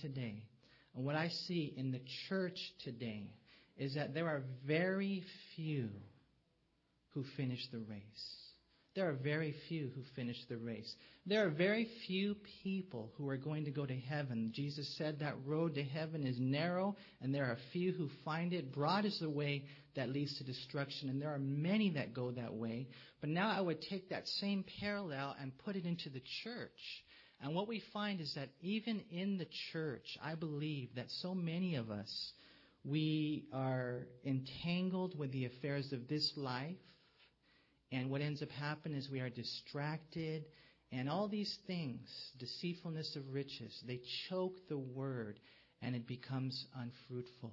today, and what I see in the church today, is that there are very few who finish the race. There are very few who finish the race. There are very few people who are going to go to heaven. Jesus said that road to heaven is narrow, and there are few who find it. Broad is the way that leads to destruction, and there are many that go that way. But now I would take that same parallel and put it into the church. And what we find is that even in the church, I believe that so many of us, we are entangled with the affairs of this life and what ends up happening is we are distracted and all these things, deceitfulness of riches, they choke the word and it becomes unfruitful.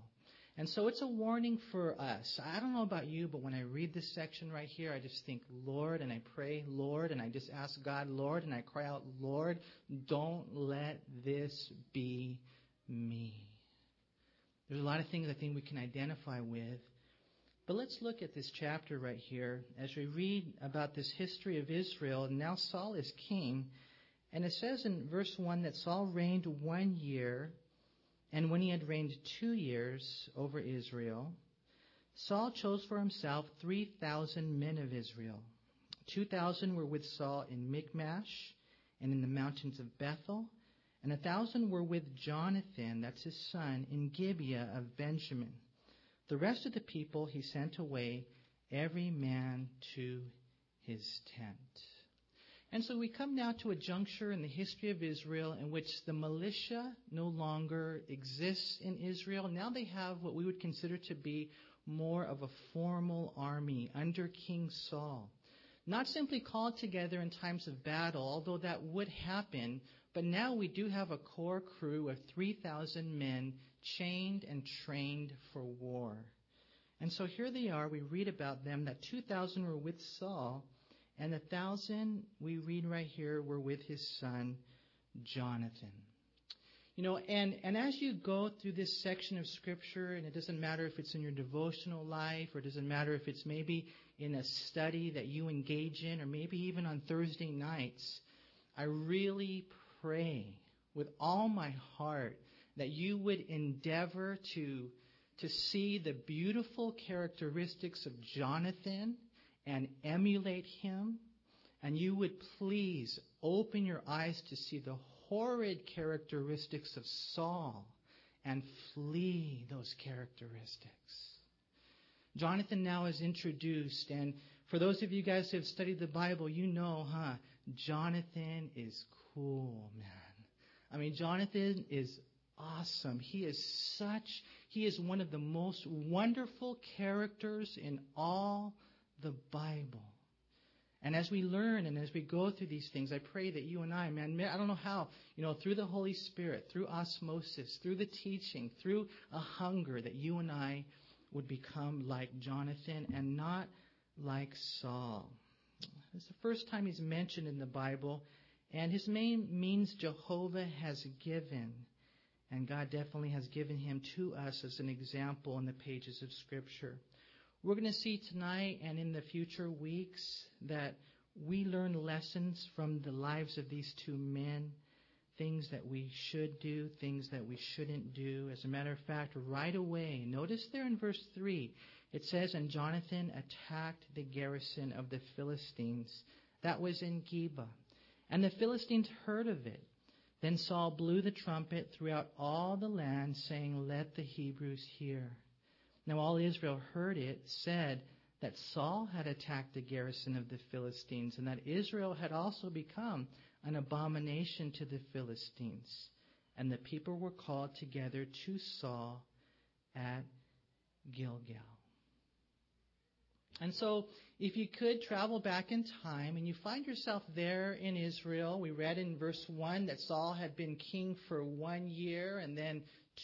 And so it's a warning for us. I don't know about you, but when I read this section right here, I just think, Lord, and I pray, Lord, and I just ask God, Lord, and I cry out, Lord, don't let this be me. There's a lot of things I think we can identify with. But let's look at this chapter right here as we read about this history of Israel. Now Saul is king. And it says in verse 1 that Saul reigned one year, and when he had reigned two years over Israel, Saul chose for himself 3,000 men of Israel. 2,000 were with Saul in Michmash and in the mountains of Bethel, and a thousand were with Jonathan, that's his son, in Gibeah of Benjamin. The rest of the people he sent away, every man to his tent. And so we come now to a juncture in the history of Israel in which the militia no longer exists in Israel. Now they have what we would consider to be more of a formal army under King Saul. Not simply called together in times of battle, although that would happen, but now we do have a core crew of 3,000 men chained and trained for war. And so here they are. We read about them that 2,000 were with Saul, and the 1,000, we read right here, were with his son Jonathan. You know, and, and as you go through this section of Scripture, and it doesn't matter if it's in your devotional life, or it doesn't matter if it's maybe in a study that you engage in, or maybe even on Thursday nights, I really pray with all my heart that you would endeavor to, to see the beautiful characteristics of Jonathan and emulate him. And you would please open your eyes to see the horrid characteristics of Saul and flee those characteristics. Jonathan now is introduced, and for those of you guys who have studied the Bible, you know, huh? Jonathan is cool, man. I mean, Jonathan is awesome. He is such, he is one of the most wonderful characters in all the Bible. And as we learn and as we go through these things, I pray that you and I, man, I don't know how, you know, through the Holy Spirit, through osmosis, through the teaching, through a hunger, that you and I would become like Jonathan and not like Saul. It's the first time he's mentioned in the Bible, and his name means Jehovah has given. And God definitely has given him to us as an example in the pages of Scripture. We're going to see tonight and in the future weeks that we learn lessons from the lives of these two men, things that we should do, things that we shouldn't do. As a matter of fact, right away, notice there in verse 3, it says, And Jonathan attacked the garrison of the Philistines. That was in Geba. And the Philistines heard of it. Then Saul blew the trumpet throughout all the land, saying, Let the Hebrews hear. Now all Israel heard it, said that Saul had attacked the garrison of the Philistines, and that Israel had also become an abomination to the Philistines. And the people were called together to Saul at Gilgal. And so, if you could travel back in time and you find yourself there in Israel, we read in verse 1 that Saul had been king for one year and then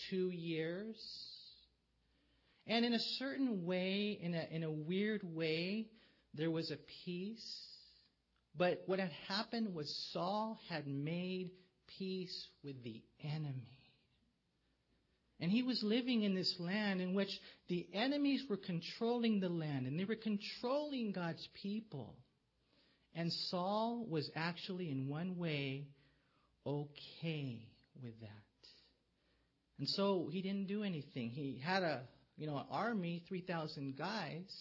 two years. And in a certain way, in a, in a weird way, there was a peace. But what had happened was Saul had made peace with the enemy. And he was living in this land in which the enemies were controlling the land and they were controlling God's people. And Saul was actually, in one way, okay with that. And so he didn't do anything. He had a, you know, an army, 3,000 guys.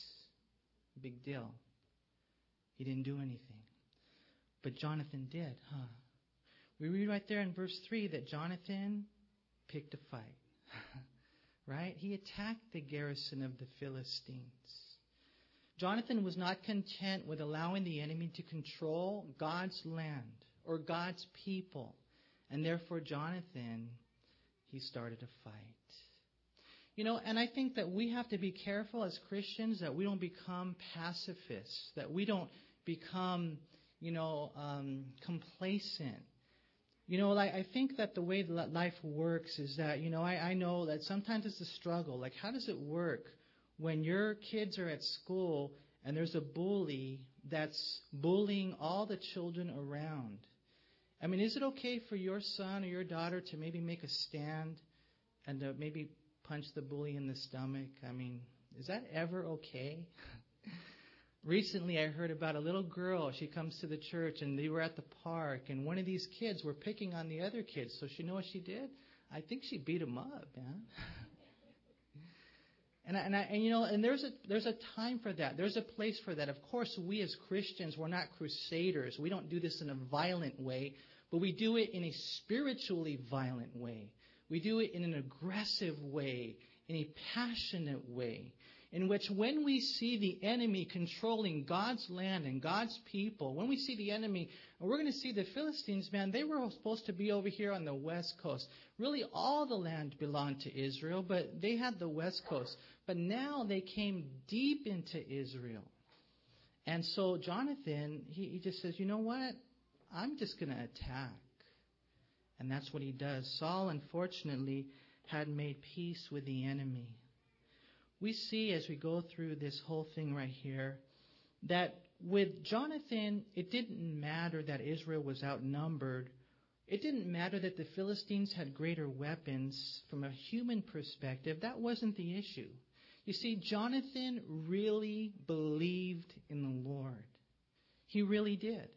Big deal. He didn't do anything. But Jonathan did, huh? We read right there in verse 3 that Jonathan picked a fight. right? He attacked the garrison of the Philistines. Jonathan was not content with allowing the enemy to control God's land or God's people. And therefore, Jonathan, he started a fight. You know, and I think that we have to be careful as Christians that we don't become pacifists, that we don't become, you know, um, complacent. You know, like, I think that the way that life works is that, you know, I, I know that sometimes it's a struggle. Like, how does it work when your kids are at school and there's a bully that's bullying all the children around? I mean, is it okay for your son or your daughter to maybe make a stand and to maybe punch the bully in the stomach? I mean, is that ever okay? Recently, I heard about a little girl. She comes to the church, and they were at the park, and one of these kids were picking on the other kids. So she know what she did? I think she beat him up, man. and, I, and, I, and you know, and there's a there's a time for that. There's a place for that. Of course, we as Christians, we're not crusaders. We don't do this in a violent way, but we do it in a spiritually violent way. We do it in an aggressive way, in a passionate way in which when we see the enemy controlling God's land and God's people, when we see the enemy, and we're going to see the Philistines, man, they were supposed to be over here on the west coast. Really, all the land belonged to Israel, but they had the west coast. But now they came deep into Israel. And so Jonathan, he, he just says, you know what? I'm just going to attack. And that's what he does. Saul, unfortunately, had made peace with the enemy we see as we go through this whole thing right here that with Jonathan, it didn't matter that Israel was outnumbered. It didn't matter that the Philistines had greater weapons from a human perspective. That wasn't the issue. You see, Jonathan really believed in the Lord. He really did.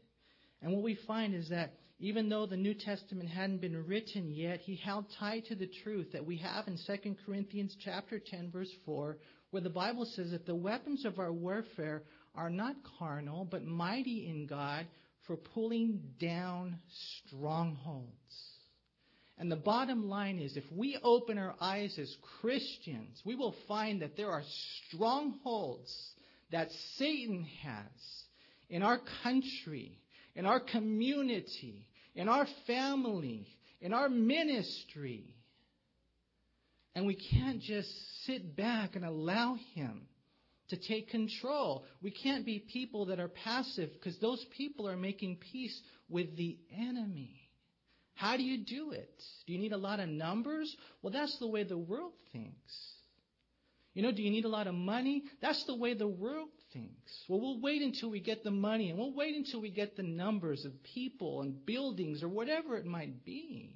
And what we find is that even though the New Testament hadn't been written yet, he held tight to the truth that we have in 2 Corinthians chapter 10 verse 4, where the Bible says that the weapons of our warfare are not carnal, but mighty in God for pulling down strongholds. And the bottom line is if we open our eyes as Christians, we will find that there are strongholds that Satan has in our country, in our community, in our family, in our ministry. And we can't just sit back and allow Him to take control. We can't be people that are passive because those people are making peace with the enemy. How do you do it? Do you need a lot of numbers? Well, that's the way the world thinks. You know, do you need a lot of money? That's the way the world thinks. Well, we'll wait until we get the money and we'll wait until we get the numbers of people and buildings or whatever it might be.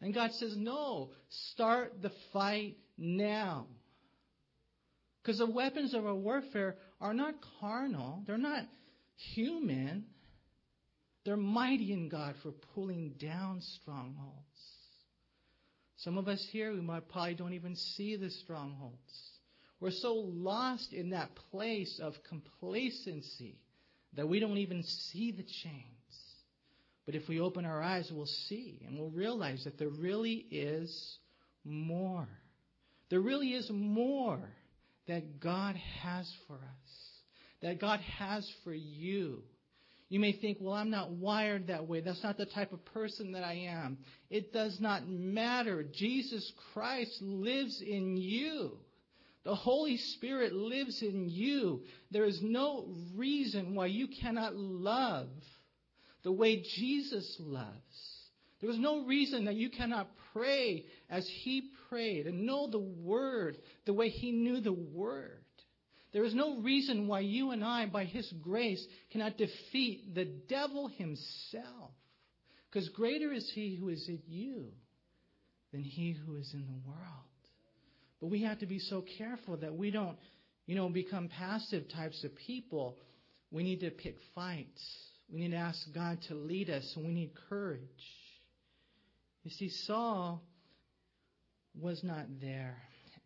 And God says, no, start the fight now. Because the weapons of our warfare are not carnal, they're not human, they're mighty in God for pulling down strongholds. Some of us here, we might probably don't even see the strongholds. We're so lost in that place of complacency that we don't even see the chains. But if we open our eyes, we'll see and we'll realize that there really is more. There really is more that God has for us, that God has for you. You may think, well, I'm not wired that way. That's not the type of person that I am. It does not matter. Jesus Christ lives in you. The Holy Spirit lives in you. There is no reason why you cannot love the way Jesus loves. There is no reason that you cannot pray as He prayed and know the Word the way He knew the Word. There is no reason why you and I, by His grace, cannot defeat the devil himself. Because greater is He who is in you than He who is in the world. But we have to be so careful that we don't, you know, become passive types of people. We need to pick fights. We need to ask God to lead us, and we need courage. You see, Saul was not there.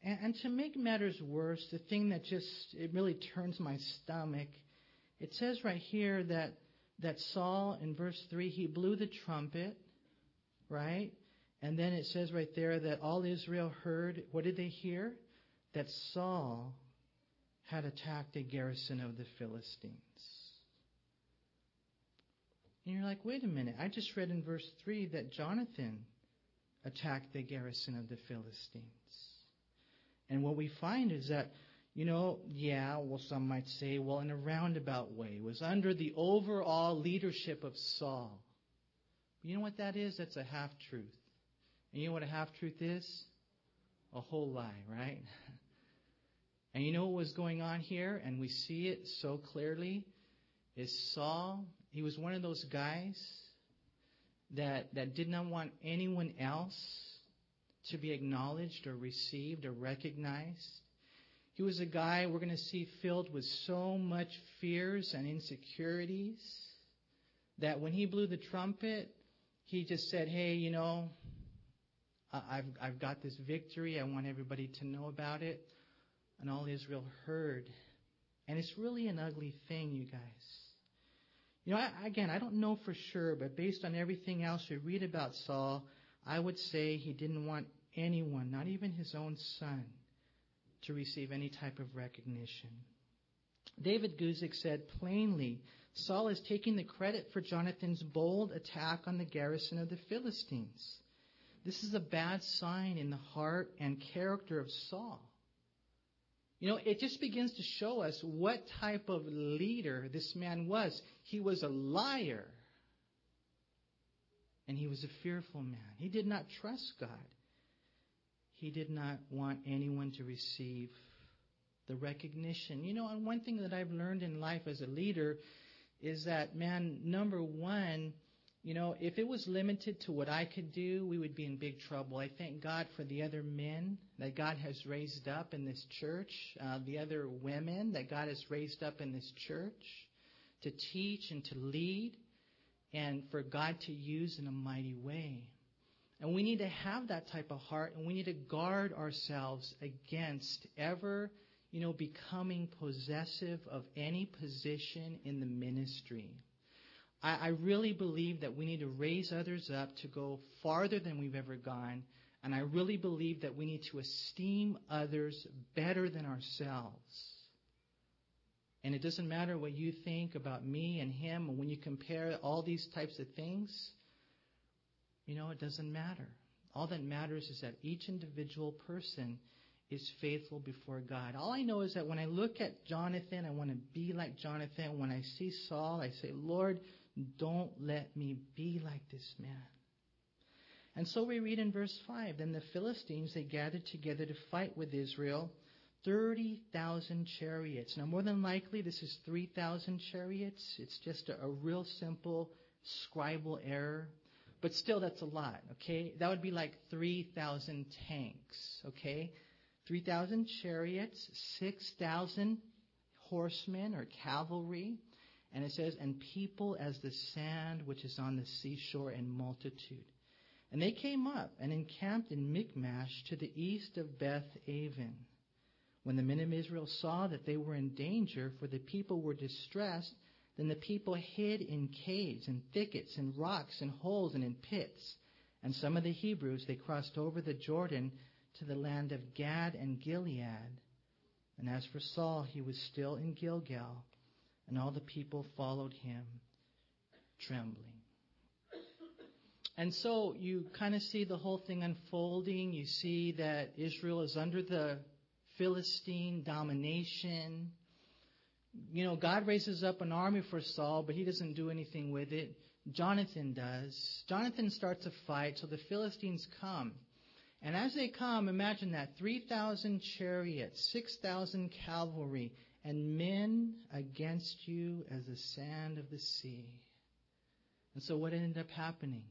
And, and to make matters worse, the thing that just it really turns my stomach, it says right here that that Saul in verse three he blew the trumpet, right? And then it says right there that all Israel heard. What did they hear? That Saul had attacked a garrison of the Philistines. And you're like, wait a minute. I just read in verse 3 that Jonathan attacked the garrison of the Philistines. And what we find is that, you know, yeah, well, some might say, well, in a roundabout way, was under the overall leadership of Saul. But You know what that is? That's a half truth. And you know what a half truth is? A whole lie, right? And you know what was going on here? And we see it so clearly. Is Saul, he was one of those guys that, that did not want anyone else to be acknowledged or received or recognized. He was a guy we're going to see filled with so much fears and insecurities that when he blew the trumpet, he just said, Hey, you know, I've, I've got this victory. I want everybody to know about it. And all Israel heard. And it's really an ugly thing, you guys. You know, I, again, I don't know for sure, but based on everything else we read about Saul, I would say he didn't want anyone, not even his own son, to receive any type of recognition. David Guzik said plainly, Saul is taking the credit for Jonathan's bold attack on the garrison of the Philistines. This is a bad sign in the heart and character of Saul. You know, it just begins to show us what type of leader this man was. He was a liar. And he was a fearful man. He did not trust God. He did not want anyone to receive the recognition. You know, and one thing that I've learned in life as a leader is that, man, number one, you know, if it was limited to what I could do, we would be in big trouble. I thank God for the other men that God has raised up in this church, uh, the other women that God has raised up in this church to teach and to lead, and for God to use in a mighty way. And we need to have that type of heart, and we need to guard ourselves against ever, you know, becoming possessive of any position in the ministry. I, I really believe that we need to raise others up to go farther than we've ever gone. And I really believe that we need to esteem others better than ourselves. And it doesn't matter what you think about me and him, when you compare all these types of things, you know, it doesn't matter. All that matters is that each individual person is faithful before God. All I know is that when I look at Jonathan, I want to be like Jonathan. When I see Saul, I say, Lord, don't let me be like this man. And so we read in verse 5 Then the Philistines, they gathered together to fight with Israel 30,000 chariots. Now, more than likely, this is 3,000 chariots. It's just a, a real simple scribal error. But still, that's a lot, okay? That would be like 3,000 tanks, okay? 3,000 chariots, 6,000 horsemen or cavalry. And it says, and people as the sand which is on the seashore in multitude. And they came up and encamped in Michmash to the east of Beth Aven. When the men of Israel saw that they were in danger, for the people were distressed, then the people hid in caves and thickets and rocks and holes and in pits. And some of the Hebrews, they crossed over the Jordan to the land of Gad and Gilead. And as for Saul, he was still in Gilgal and all the people followed him, trembling. And so you kind of see the whole thing unfolding. You see that Israel is under the Philistine domination. You know, God raises up an army for Saul, but he doesn't do anything with it. Jonathan does. Jonathan starts a fight, so the Philistines come. And as they come, imagine that 3,000 chariots, 6,000 cavalry, and men against you as the sand of the sea. And so what ended up happening?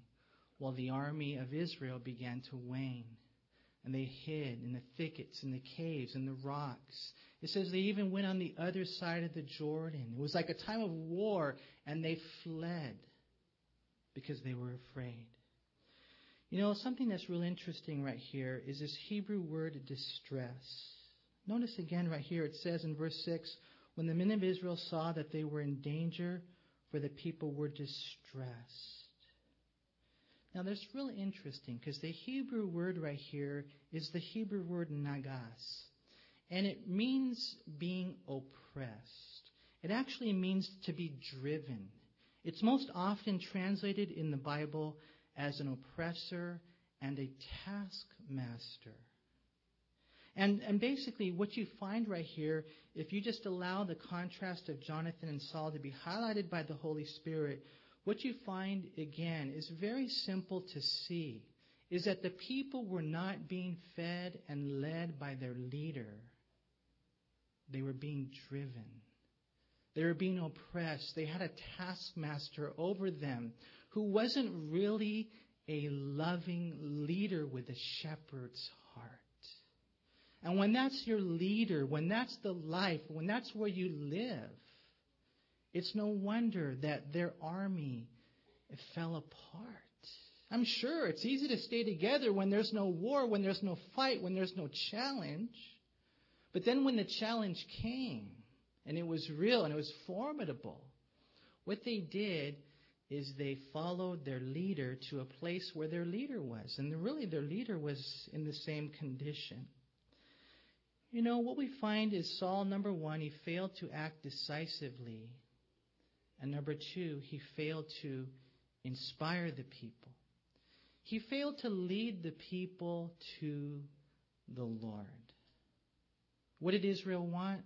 Well, the army of Israel began to wane. And they hid in the thickets, in the caves, in the rocks. It says they even went on the other side of the Jordan. It was like a time of war, and they fled because they were afraid. You know, something that's real interesting right here is this Hebrew word distress. Notice again right here, it says in verse 6 when the men of Israel saw that they were in danger, for the people were distressed. Now, that's really interesting because the Hebrew word right here is the Hebrew word nagas, and it means being oppressed. It actually means to be driven. It's most often translated in the Bible as an oppressor and a taskmaster. And, and basically, what you find right here, if you just allow the contrast of Jonathan and Saul to be highlighted by the Holy Spirit, what you find again is very simple to see is that the people were not being fed and led by their leader. They were being driven. They were being oppressed. They had a taskmaster over them who wasn't really a loving leader with a shepherd's heart. And when that's your leader, when that's the life, when that's where you live, it's no wonder that their army fell apart. I'm sure it's easy to stay together when there's no war, when there's no fight, when there's no challenge. But then when the challenge came, and it was real and it was formidable, what they did is they followed their leader to a place where their leader was. And really, their leader was in the same condition. You know, what we find is Saul, number one, he failed to act decisively. And number two, he failed to inspire the people. He failed to lead the people to the Lord. What did Israel want?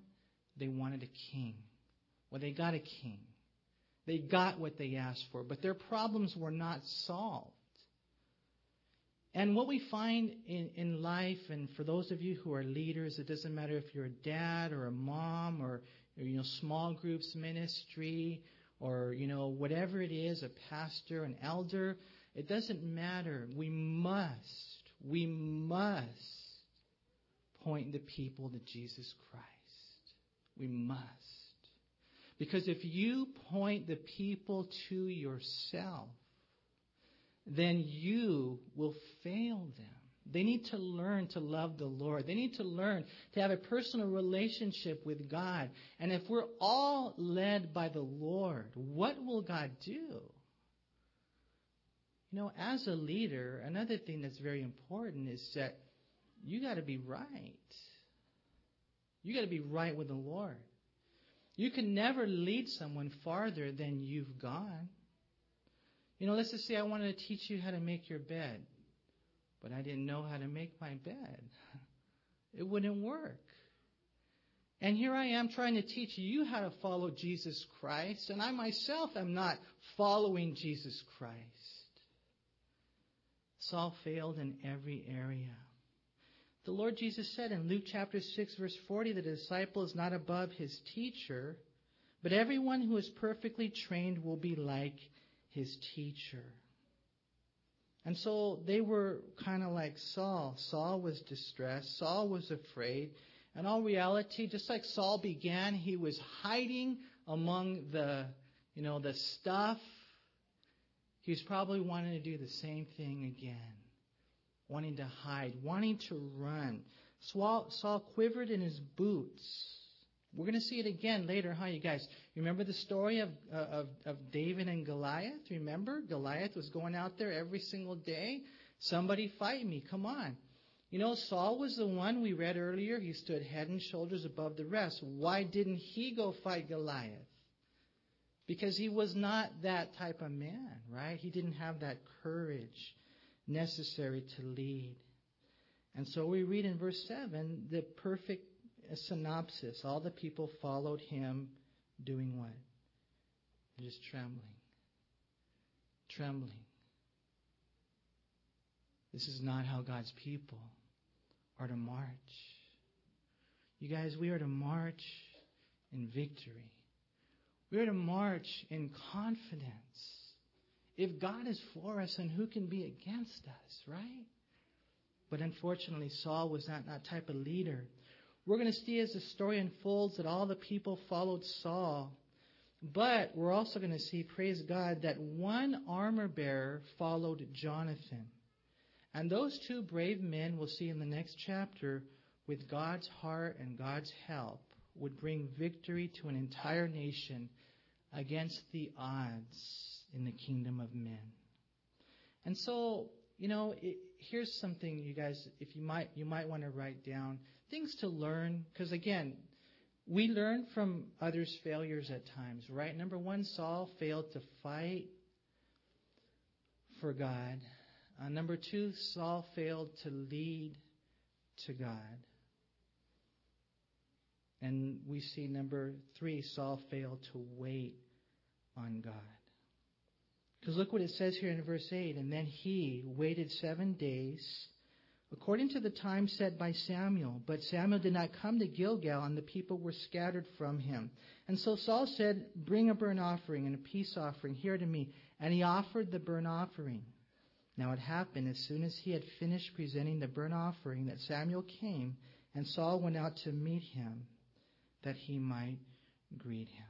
They wanted a king. Well, they got a king. They got what they asked for, but their problems were not solved. And what we find in, in life, and for those of you who are leaders, it doesn't matter if you're a dad or a mom or, or you know small groups ministry or you know whatever it is, a pastor, an elder. It doesn't matter. We must, we must point the people to Jesus Christ. We must. Because if you point the people to yourself, then you will fail them. They need to learn to love the Lord. They need to learn to have a personal relationship with God. And if we're all led by the Lord, what will God do? You know, as a leader, another thing that's very important is that you got to be right. You got to be right with the Lord. You can never lead someone farther than you've gone. You know, let's just say I wanted to teach you how to make your bed, but I didn't know how to make my bed. It wouldn't work. And here I am trying to teach you how to follow Jesus Christ, and I myself am not following Jesus Christ. Saul failed in every area. The Lord Jesus said in Luke chapter 6 verse 40, the disciple is not above his teacher, but everyone who is perfectly trained will be like his teacher. And so they were kind of like Saul. Saul was distressed. Saul was afraid. In all reality, just like Saul began, he was hiding among the, you know, the stuff. He was probably wanting to do the same thing again. Wanting to hide, wanting to run. Saul, Saul quivered in his boots. We're going to see it again later, huh, you guys? Remember the story of, uh, of, of David and Goliath? Remember? Goliath was going out there every single day. Somebody fight me. Come on. You know, Saul was the one we read earlier. He stood head and shoulders above the rest. Why didn't he go fight Goliath? Because he was not that type of man, right? He didn't have that courage necessary to lead. And so we read in verse 7 the perfect a synopsis. All the people followed him doing what? Just trembling. Trembling. This is not how God's people are to march. You guys, we are to march in victory. We are to march in confidence. If God is for us, then who can be against us, right? But unfortunately, Saul was not that type of leader. We're going to see as the story unfolds that all the people followed Saul. But we're also going to see, praise God, that one armor bearer followed Jonathan. And those two brave men, we'll see in the next chapter, with God's heart and God's help, would bring victory to an entire nation against the odds in the kingdom of men. And so, you know, it, here's something you guys, if you might, you might want to write down things to learn, because again, we learn from others' failures at times, right? Number one, Saul failed to fight for God. Uh, number two, Saul failed to lead to God. And we see number three, Saul failed to wait on God. Because look what it says here in verse 8. And then he waited seven days according to the time set by Samuel. But Samuel did not come to Gilgal, and the people were scattered from him. And so Saul said, Bring a burnt offering and a peace offering here to me. And he offered the burnt offering. Now it happened as soon as he had finished presenting the burnt offering that Samuel came, and Saul went out to meet him that he might greet him.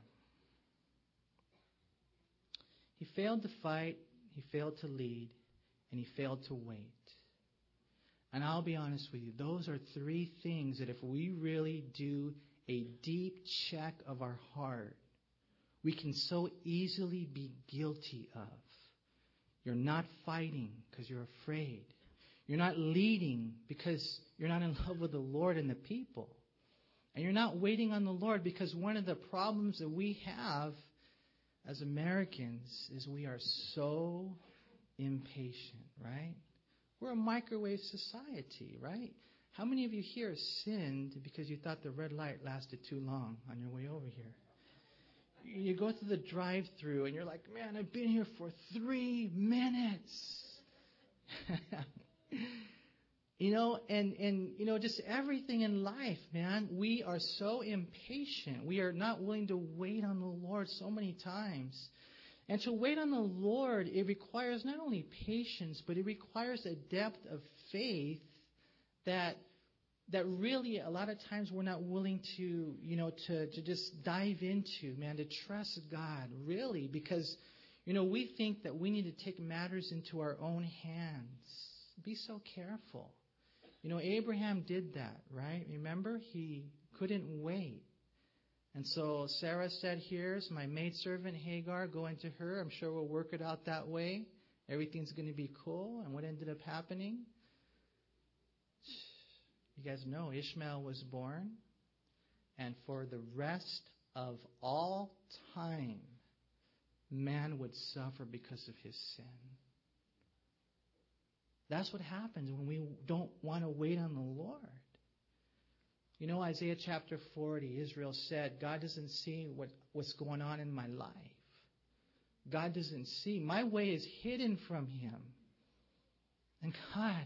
He failed to fight, he failed to lead, and he failed to wait. And I'll be honest with you, those are three things that if we really do a deep check of our heart, we can so easily be guilty of. You're not fighting because you're afraid. You're not leading because you're not in love with the Lord and the people. And you're not waiting on the Lord because one of the problems that we have as Americans is we are so impatient, right? We're a microwave society, right? How many of you here sinned because you thought the red light lasted too long on your way over here? You go to the drive through and you're like, man, I've been here for three minutes. you know, and, and, you know, just everything in life, man, we are so impatient. We are not willing to wait on the Lord so many times. And to wait on the Lord, it requires not only patience, but it requires a depth of faith that that really a lot of times we're not willing to, you know, to, to just dive into, man, to trust God, really, because, you know, we think that we need to take matters into our own hands. Be so careful. You know, Abraham did that, right? Remember? He couldn't wait. And so Sarah said, Here's my maidservant Hagar, go into her. I'm sure we'll work it out that way. Everything's going to be cool. And what ended up happening? You guys know Ishmael was born. And for the rest of all time, man would suffer because of his sin. That's what happens when we don't want to wait on the Lord. You know, Isaiah chapter 40, Israel said, God doesn't see what, what's going on in my life. God doesn't see. My way is hidden from Him. And God,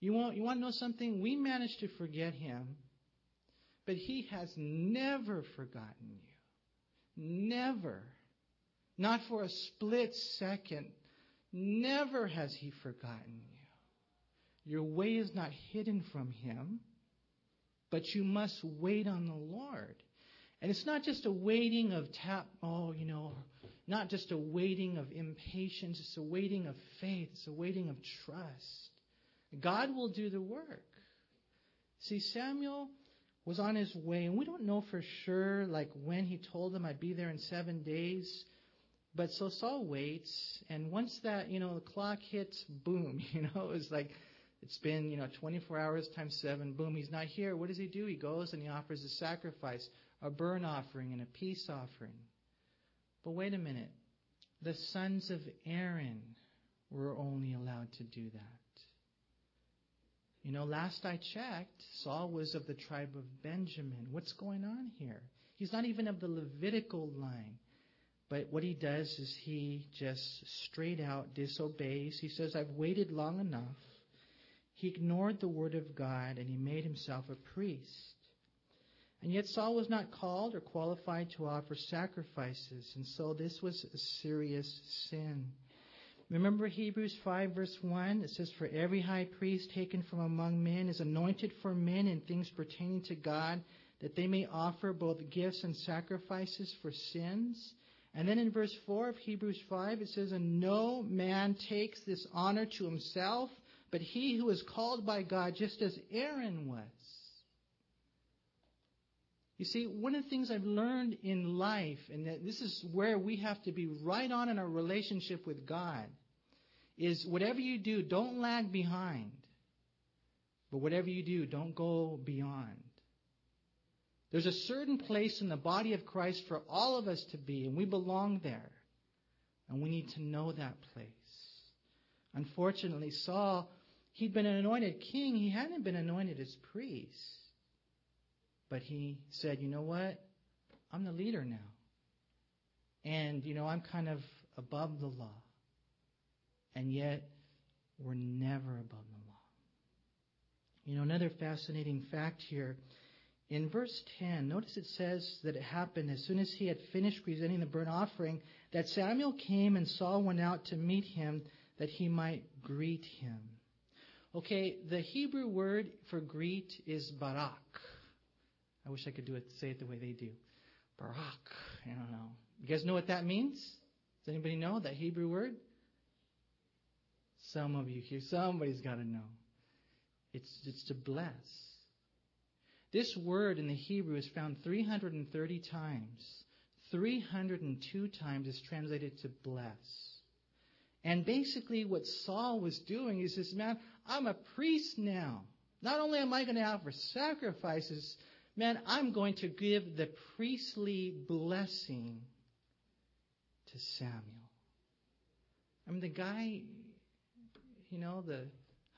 you want, you want to know something? We managed to forget Him, but He has never forgotten you. Never. Not for a split second. Never has He forgotten you. Your way is not hidden from Him. But you must wait on the Lord. And it's not just a waiting of tap, oh, you know, not just a waiting of impatience, it's a waiting of faith, it's a waiting of trust. God will do the work. See, Samuel was on his way, and we don't know for sure, like when he told them I'd be there in seven days. But so Saul waits, and once that, you know, the clock hits, boom, you know, it's like it's been, you know, 24 hours times seven. Boom, he's not here. What does he do? He goes and he offers a sacrifice, a burnt offering, and a peace offering. But wait a minute. The sons of Aaron were only allowed to do that. You know, last I checked, Saul was of the tribe of Benjamin. What's going on here? He's not even of the Levitical line. But what he does is he just straight out disobeys. He says, I've waited long enough. He ignored the word of God and he made himself a priest. And yet Saul was not called or qualified to offer sacrifices, and so this was a serious sin. Remember Hebrews 5 verse 1? It says, For every high priest taken from among men is anointed for men in things pertaining to God, that they may offer both gifts and sacrifices for sins. And then in verse 4 of Hebrews 5, it says, And no man takes this honor to himself, but he who is called by God just as Aaron was. You see, one of the things I've learned in life, and that this is where we have to be right on in our relationship with God, is whatever you do, don't lag behind. But whatever you do, don't go beyond. There's a certain place in the body of Christ for all of us to be, and we belong there. And we need to know that place. Unfortunately, Saul, he'd been an anointed king. He hadn't been anointed as priest. But he said, you know what? I'm the leader now. And, you know, I'm kind of above the law. And yet, we're never above the law. You know, another fascinating fact here in verse 10, notice it says that it happened as soon as he had finished presenting the burnt offering that Samuel came and Saul went out to meet him that he might greet him. Okay, the Hebrew word for greet is barak. I wish I could do it, say it the way they do. Barak. I don't know. You guys know what that means? Does anybody know that Hebrew word? Some of you here, somebody's got to know. It's, it's to bless. This word in the Hebrew is found 330 times. 302 times is translated to bless. And basically, what Saul was doing is this man, I'm a priest now. Not only am I going to offer sacrifices, man, I'm going to give the priestly blessing to Samuel. I mean, the guy, you know, the,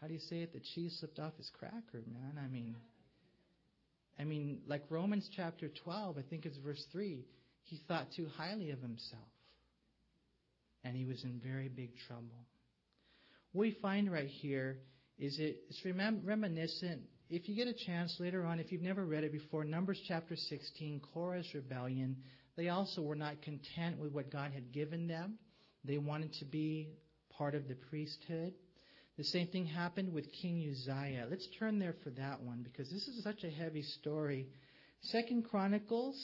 how do you say it? The cheese slipped off his cracker, man. I mean, I mean, like Romans chapter 12, I think it's verse 3, he thought too highly of himself. And he was in very big trouble. What we find right here is it, it's reminiscent. If you get a chance later on, if you've never read it before, Numbers chapter 16, Korah's rebellion, they also were not content with what God had given them. They wanted to be part of the priesthood. The same thing happened with King Uzziah. Let's turn there for that one because this is such a heavy story. Second Chronicles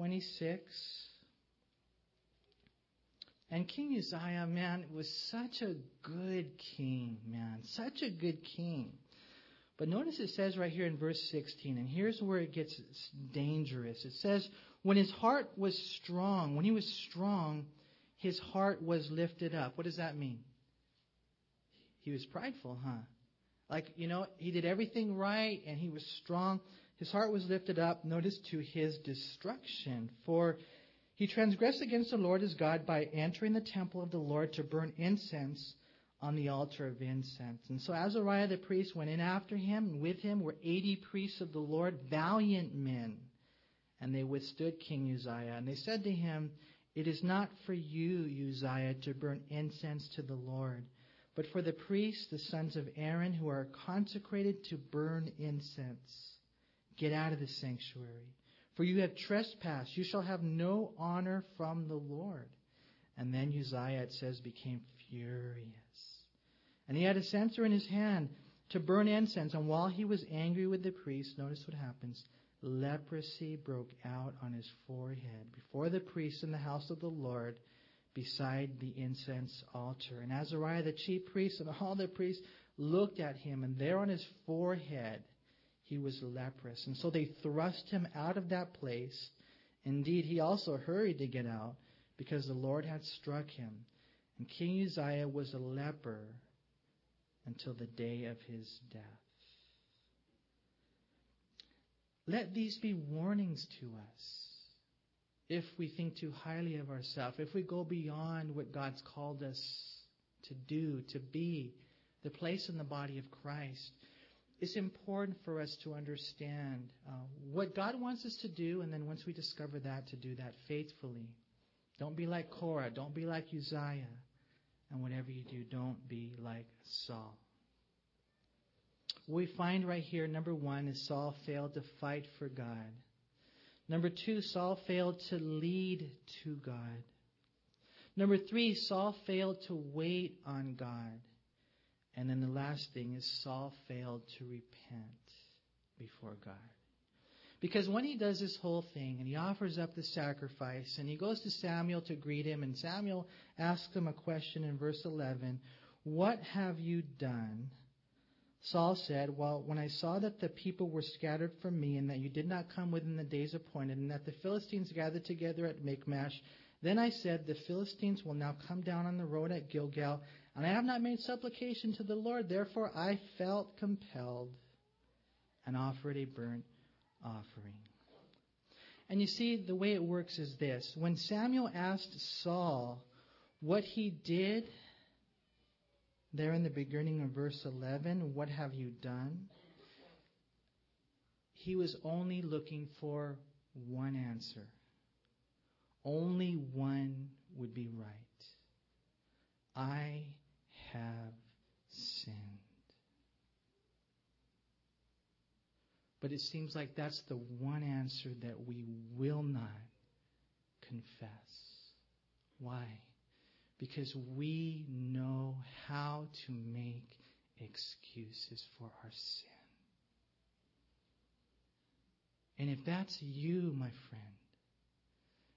26. And King Uzziah, man, was such a good king, man. Such a good king. But notice it says right here in verse 16, and here's where it gets dangerous. It says, when his heart was strong, when he was strong, his heart was lifted up. What does that mean? He was prideful, huh? Like, you know, he did everything right and he was strong. His heart was lifted up, notice, to his destruction. For he transgressed against the Lord his God by entering the temple of the Lord to burn incense on the altar of incense. And so Azariah the priest went in after him, and with him were eighty priests of the Lord, valiant men. And they withstood King Uzziah. And they said to him, it is not for you, Uzziah, to burn incense to the Lord, but for the priests, the sons of Aaron, who are consecrated to burn incense. Get out of the sanctuary. For you have trespassed. You shall have no honor from the Lord. And then Uzziah, it says, became furious. And he had a censer in his hand to burn incense. And while he was angry with the priests, notice what happens leprosy broke out on his forehead before the priest in the house of the Lord beside the incense altar. And Azariah, the chief priest, and all the priests looked at him, and there on his forehead he was leprous. And so they thrust him out of that place. Indeed, he also hurried to get out because the Lord had struck him. And King Uzziah was a leper until the day of his death. Let these be warnings to us if we think too highly of ourselves, if we go beyond what God's called us to do, to be, the place in the body of Christ. It's important for us to understand uh, what God wants us to do, and then once we discover that, to do that faithfully. Don't be like Korah. Don't be like Uzziah. And whatever you do, don't be like Saul. What we find right here, number one, is Saul failed to fight for God. Number two, Saul failed to lead to God. Number three, Saul failed to wait on God. And then the last thing is Saul failed to repent before God. Because when he does this whole thing and he offers up the sacrifice and he goes to Samuel to greet him, and Samuel asks him a question in verse 11 What have you done? Saul said, Well, when I saw that the people were scattered from me, and that you did not come within the days appointed, and that the Philistines gathered together at Michmash, then I said, The Philistines will now come down on the road at Gilgal, and I have not made supplication to the Lord. Therefore I felt compelled and offered a burnt offering. And you see, the way it works is this. When Samuel asked Saul what he did, there in the beginning of verse 11, what have you done? He was only looking for one answer. Only one would be right. I have sinned. But it seems like that's the one answer that we will not confess. Why? Because we know how to make excuses for our sin. And if that's you, my friend,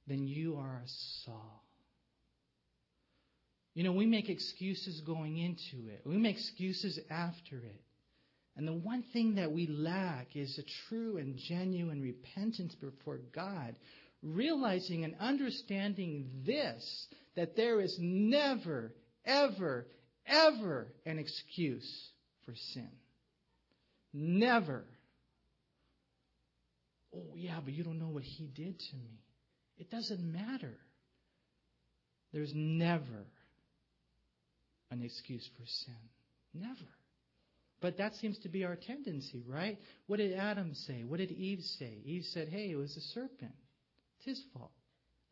then you are a Saul. You know, we make excuses going into it. We make excuses after it. And the one thing that we lack is a true and genuine repentance before God, realizing and understanding this, that there is never, ever, ever an excuse for sin. Never. Oh, yeah, but you don't know what he did to me. It doesn't matter. There's never an excuse for sin. Never. But that seems to be our tendency, right? What did Adam say? What did Eve say? Eve said, hey, it was the serpent. It's his fault.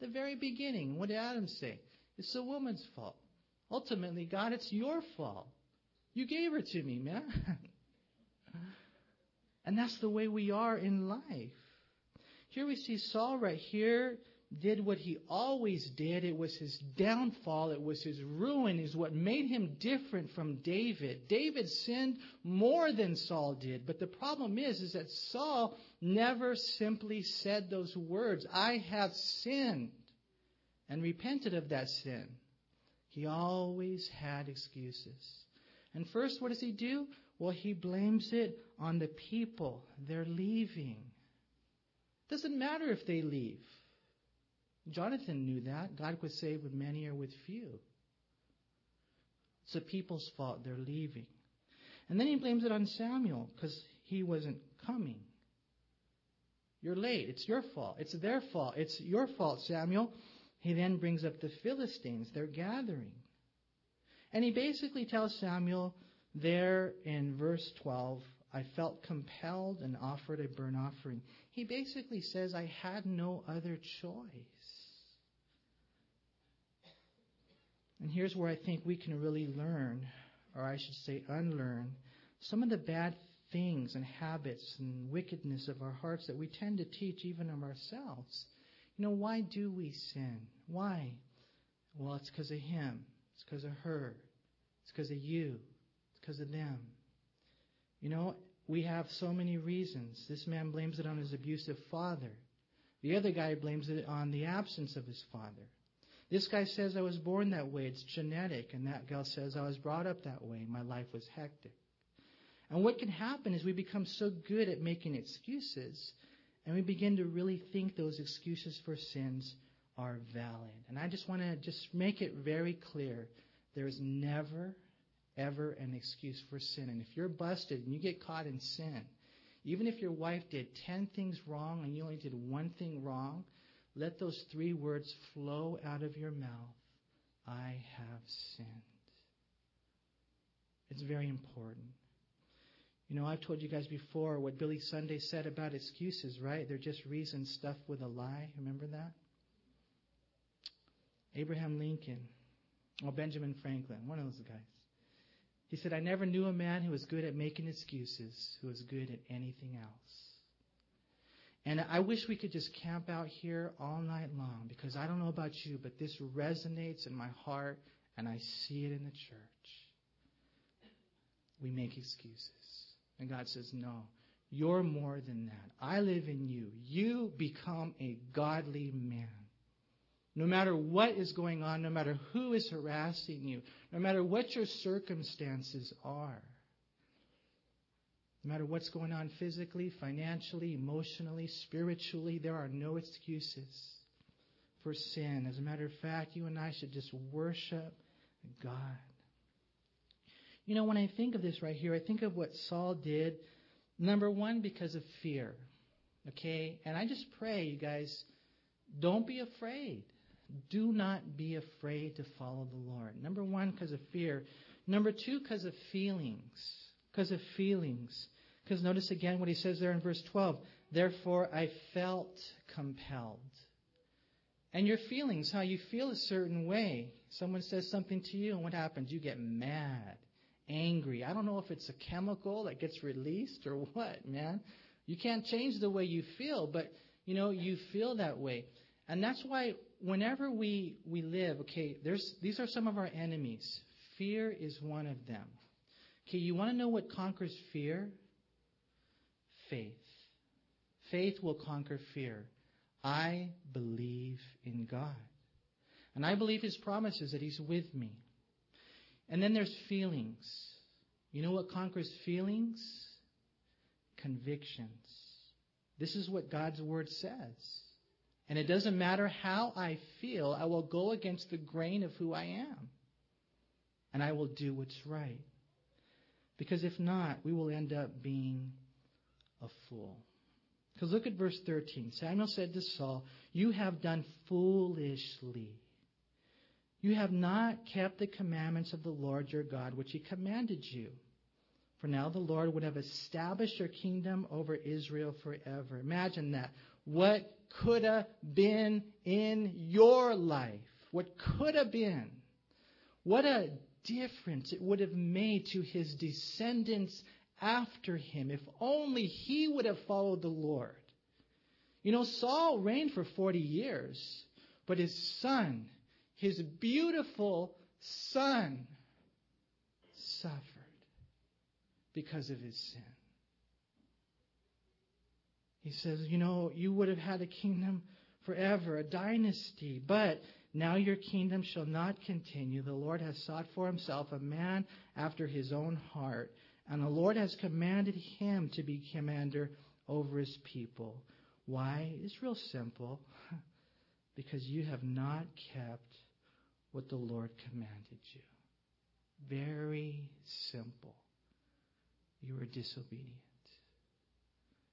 The very beginning, what did Adam say? It's the woman's fault. Ultimately, God, it's your fault. You gave her to me, man. and that's the way we are in life. Here we see Saul right here did what he always did. It was his downfall. It was his ruin, is what made him different from David. David sinned more than Saul did. But the problem is, is that Saul never simply said those words, I have sinned, and repented of that sin. He always had excuses. And first, what does he do? Well, he blames it on the people. They're leaving. Doesn't matter if they leave. Jonathan knew that. God could save with many or with few. It's the people's fault. They're leaving. And then he blames it on Samuel because he wasn't coming. You're late. It's your fault. It's their fault. It's your fault, Samuel. He then brings up the Philistines. They're gathering. And he basically tells Samuel there in verse 12, I felt compelled and offered a burnt offering. He basically says, I had no other choice. And here's where I think we can really learn, or I should say unlearn, some of the bad things and habits and wickedness of our hearts that we tend to teach even of ourselves. You know, why do we sin? Why? Well, it's because of him. It's because of her. It's because of you. It's because of them. You know, we have so many reasons. This man blames it on his abusive father. The other guy blames it on the absence of his father. This guy says I was born that way. It's genetic. And that gal says I was brought up that way. My life was hectic. And what can happen is we become so good at making excuses and we begin to really think those excuses for sins are valid. And I just want to just make it very clear. There is never, ever an excuse for sin. And if you're busted and you get caught in sin, even if your wife did 10 things wrong and you only did one thing wrong, let those three words flow out of your mouth I have sinned. It's very important. You know, I've told you guys before what Billy Sunday said about excuses, right? They're just reasons stuffed with a lie. Remember that? Abraham Lincoln, or Benjamin Franklin, one of those guys. He said, I never knew a man who was good at making excuses, who was good at anything else. And I wish we could just camp out here all night long because I don't know about you, but this resonates in my heart and I see it in the church. We make excuses. And God says, no, You're more than that. I live in you. You become a godly man. No matter what is going on, no matter who is harassing you, no matter what your circumstances are, no matter what's going on physically, financially, emotionally, spiritually, there are no excuses for sin. As a matter of fact, you and I should just worship God. You know, when I think of this right here, I think of what Saul did, number one, because of fear. Okay? And I just pray, you guys, don't be afraid. Do not be afraid to follow the Lord. Number one, because of fear. Number two, because of feelings. Because of feelings. Because notice again what he says there in verse 12. Therefore, I felt compelled. And your feelings, how you feel a certain way. Someone says something to you, and what happens? You get mad, angry. I don't know if it's a chemical that gets released or what, man. You can't change the way you feel, but you know, you feel that way. And that's why whenever we, we live, okay, there's, these are some of our enemies. Fear is one of them. Okay, you want to know what conquers fear? Faith. Faith will conquer fear. I believe in God. And I believe His promises that He's with me. And then there's feelings. You know what conquers feelings? Convictions. This is what God's Word says. And it doesn't matter how I feel, I will go against the grain of who I am. And I will do what's right. Because if not, we will end up being a fool. Because look at verse 13. Samuel said to Saul, You have done foolishly. You have not kept the commandments of the Lord your God, which he commanded you. For now the Lord would have established your kingdom over Israel forever. Imagine that. What could have been in your life? What could have been? What a difference it would have made to his descendants after him if only he would have followed the Lord. You know, Saul reigned for 40 years, but his son, his beautiful son, suffered because of his sin. He says, You know, you would have had a kingdom forever, a dynasty, but now your kingdom shall not continue. The Lord has sought for himself a man after his own heart, and the Lord has commanded him to be commander over his people. Why? It's real simple. because you have not kept what the Lord commanded you. Very simple. You were disobedient.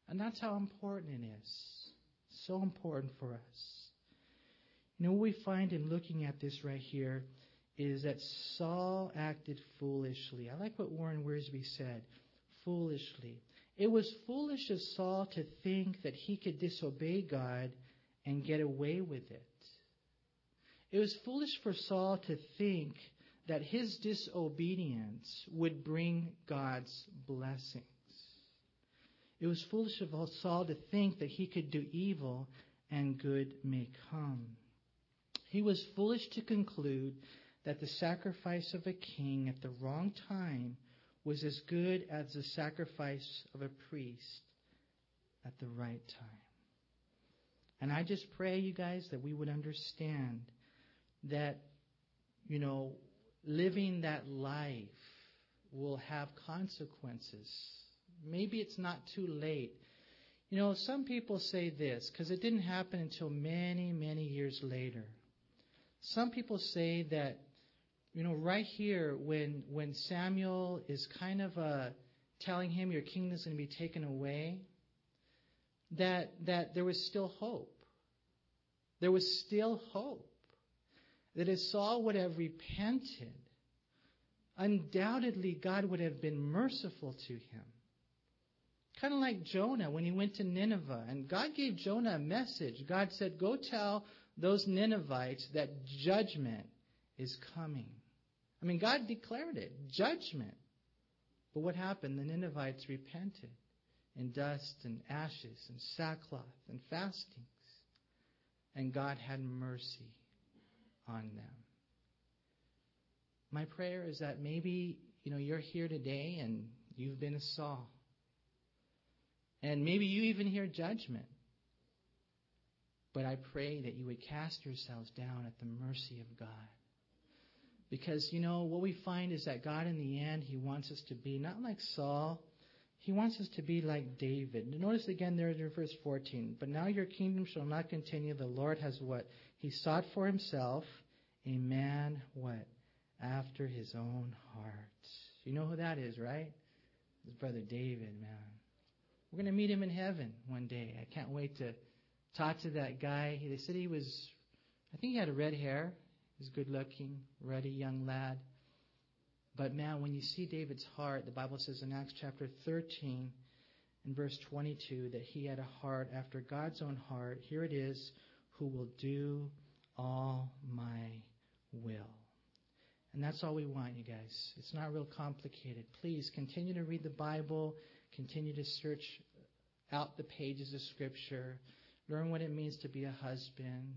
And that's how important it is. So important for us. You know what we find in looking at this right here is that Saul acted foolishly. I like what Warren Wiersbe said. Foolishly. It was foolish of Saul to think that he could disobey God and get away with it. It was foolish for Saul to think that his disobedience would bring God's blessings. It was foolish of Saul to think that he could do evil and good may come. He was foolish to conclude that the sacrifice of a king at the wrong time was as good as the sacrifice of a priest at the right time. And I just pray, you guys, that we would understand that, you know, living that life will have consequences. Maybe it's not too late. You know, some people say this because it didn't happen until many, many years later. Some people say that, you know, right here when when Samuel is kind of uh, telling him your kingdom is going to be taken away, that that there was still hope. There was still hope that if Saul would have repented, undoubtedly God would have been merciful to him. Kind of like Jonah when he went to Nineveh, and God gave Jonah a message. God said, Go tell those Ninevites that judgment is coming. I mean, God declared it judgment. But what happened? The Ninevites repented in dust and ashes and sackcloth and fastings. And God had mercy on them. My prayer is that maybe, you know, you're here today and you've been a Saul. And maybe you even hear judgment. But I pray that you would cast yourselves down at the mercy of God. Because, you know, what we find is that God, in the end, He wants us to be not like Saul. He wants us to be like David. Notice again there in verse 14. But now your kingdom shall not continue. The Lord has what? He sought for himself a man, what? After his own heart. You know who that is, right? His brother David, man. We're going to meet him in heaven one day. I can't wait to talk to that guy. They said he was, I think he had red hair. He's good looking, ruddy young lad. But man, when you see David's heart, the Bible says in Acts chapter 13 and verse 22 that he had a heart after God's own heart. Here it is, who will do all my will. And that's all we want, you guys. It's not real complicated. Please continue to read the Bible, continue to search out the pages of Scripture, learn what it means to be a husband,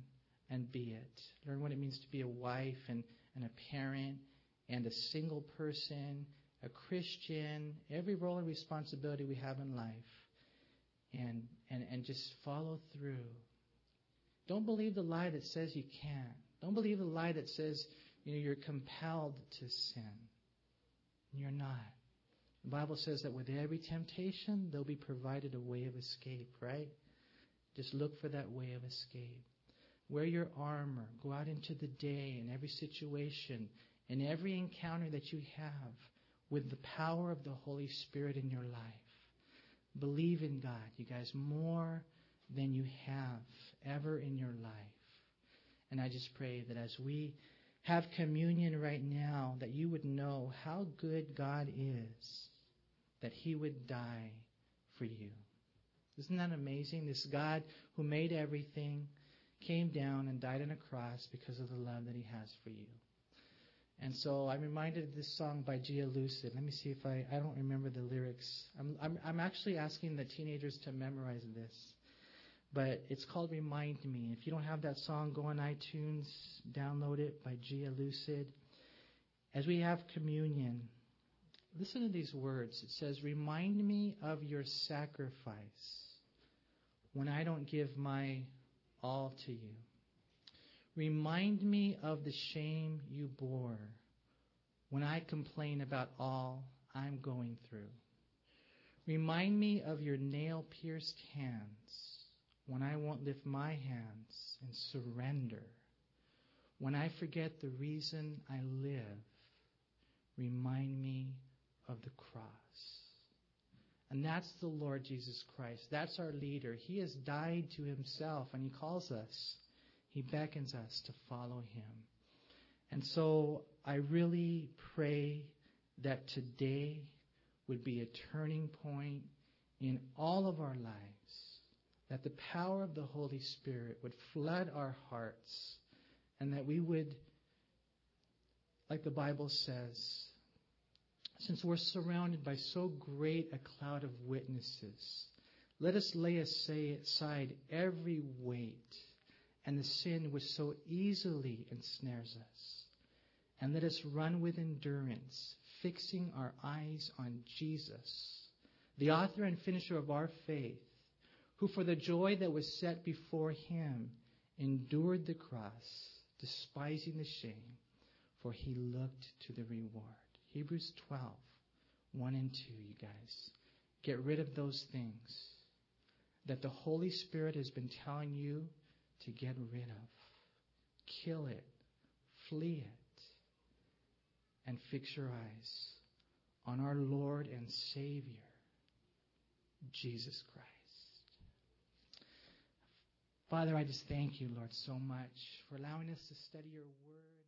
and be it. Learn what it means to be a wife and, and a parent and a single person, a Christian, every role and responsibility we have in life. And, and, and just follow through. Don't believe the lie that says you can't. Don't believe the lie that says you know, you're compelled to sin. You're not. The Bible says that with every temptation, there'll be provided a way of escape, right? Just look for that way of escape. Wear your armor. Go out into the day in every situation, in every encounter that you have with the power of the Holy Spirit in your life. Believe in God, you guys, more than you have ever in your life. And I just pray that as we have communion right now, that you would know how good God is, that He would die for you. Isn't that amazing? This God who made everything came down and died on a cross because of the love that he has for you. And so I'm reminded of this song by Gia Lucid. Let me see if I, I don't remember the lyrics. I'm, I'm, I'm actually asking the teenagers to memorize this. But it's called Remind Me. If you don't have that song, go on iTunes, download it by Gia Lucid. As we have communion, listen to these words. It says, Remind me of your sacrifice when I don't give my all to you. Remind me of the shame you bore when I complain about all I'm going through. Remind me of your nail pierced hands when I won't lift my hands and surrender. When I forget the reason I live, remind me of the cross. And that's the Lord Jesus Christ. That's our leader. He has died to himself and he calls us, he beckons us to follow him. And so I really pray that today would be a turning point in all of our lives, that the power of the Holy Spirit would flood our hearts, and that we would, like the Bible says, since we're surrounded by so great a cloud of witnesses, let us lay aside every weight and the sin which so easily ensnares us. And let us run with endurance, fixing our eyes on Jesus, the author and finisher of our faith, who for the joy that was set before him endured the cross, despising the shame, for he looked to the reward. Hebrews 12, 1 and 2, you guys. Get rid of those things that the Holy Spirit has been telling you to get rid of. Kill it, flee it, and fix your eyes on our Lord and Savior, Jesus Christ. Father, I just thank you, Lord, so much for allowing us to study your word.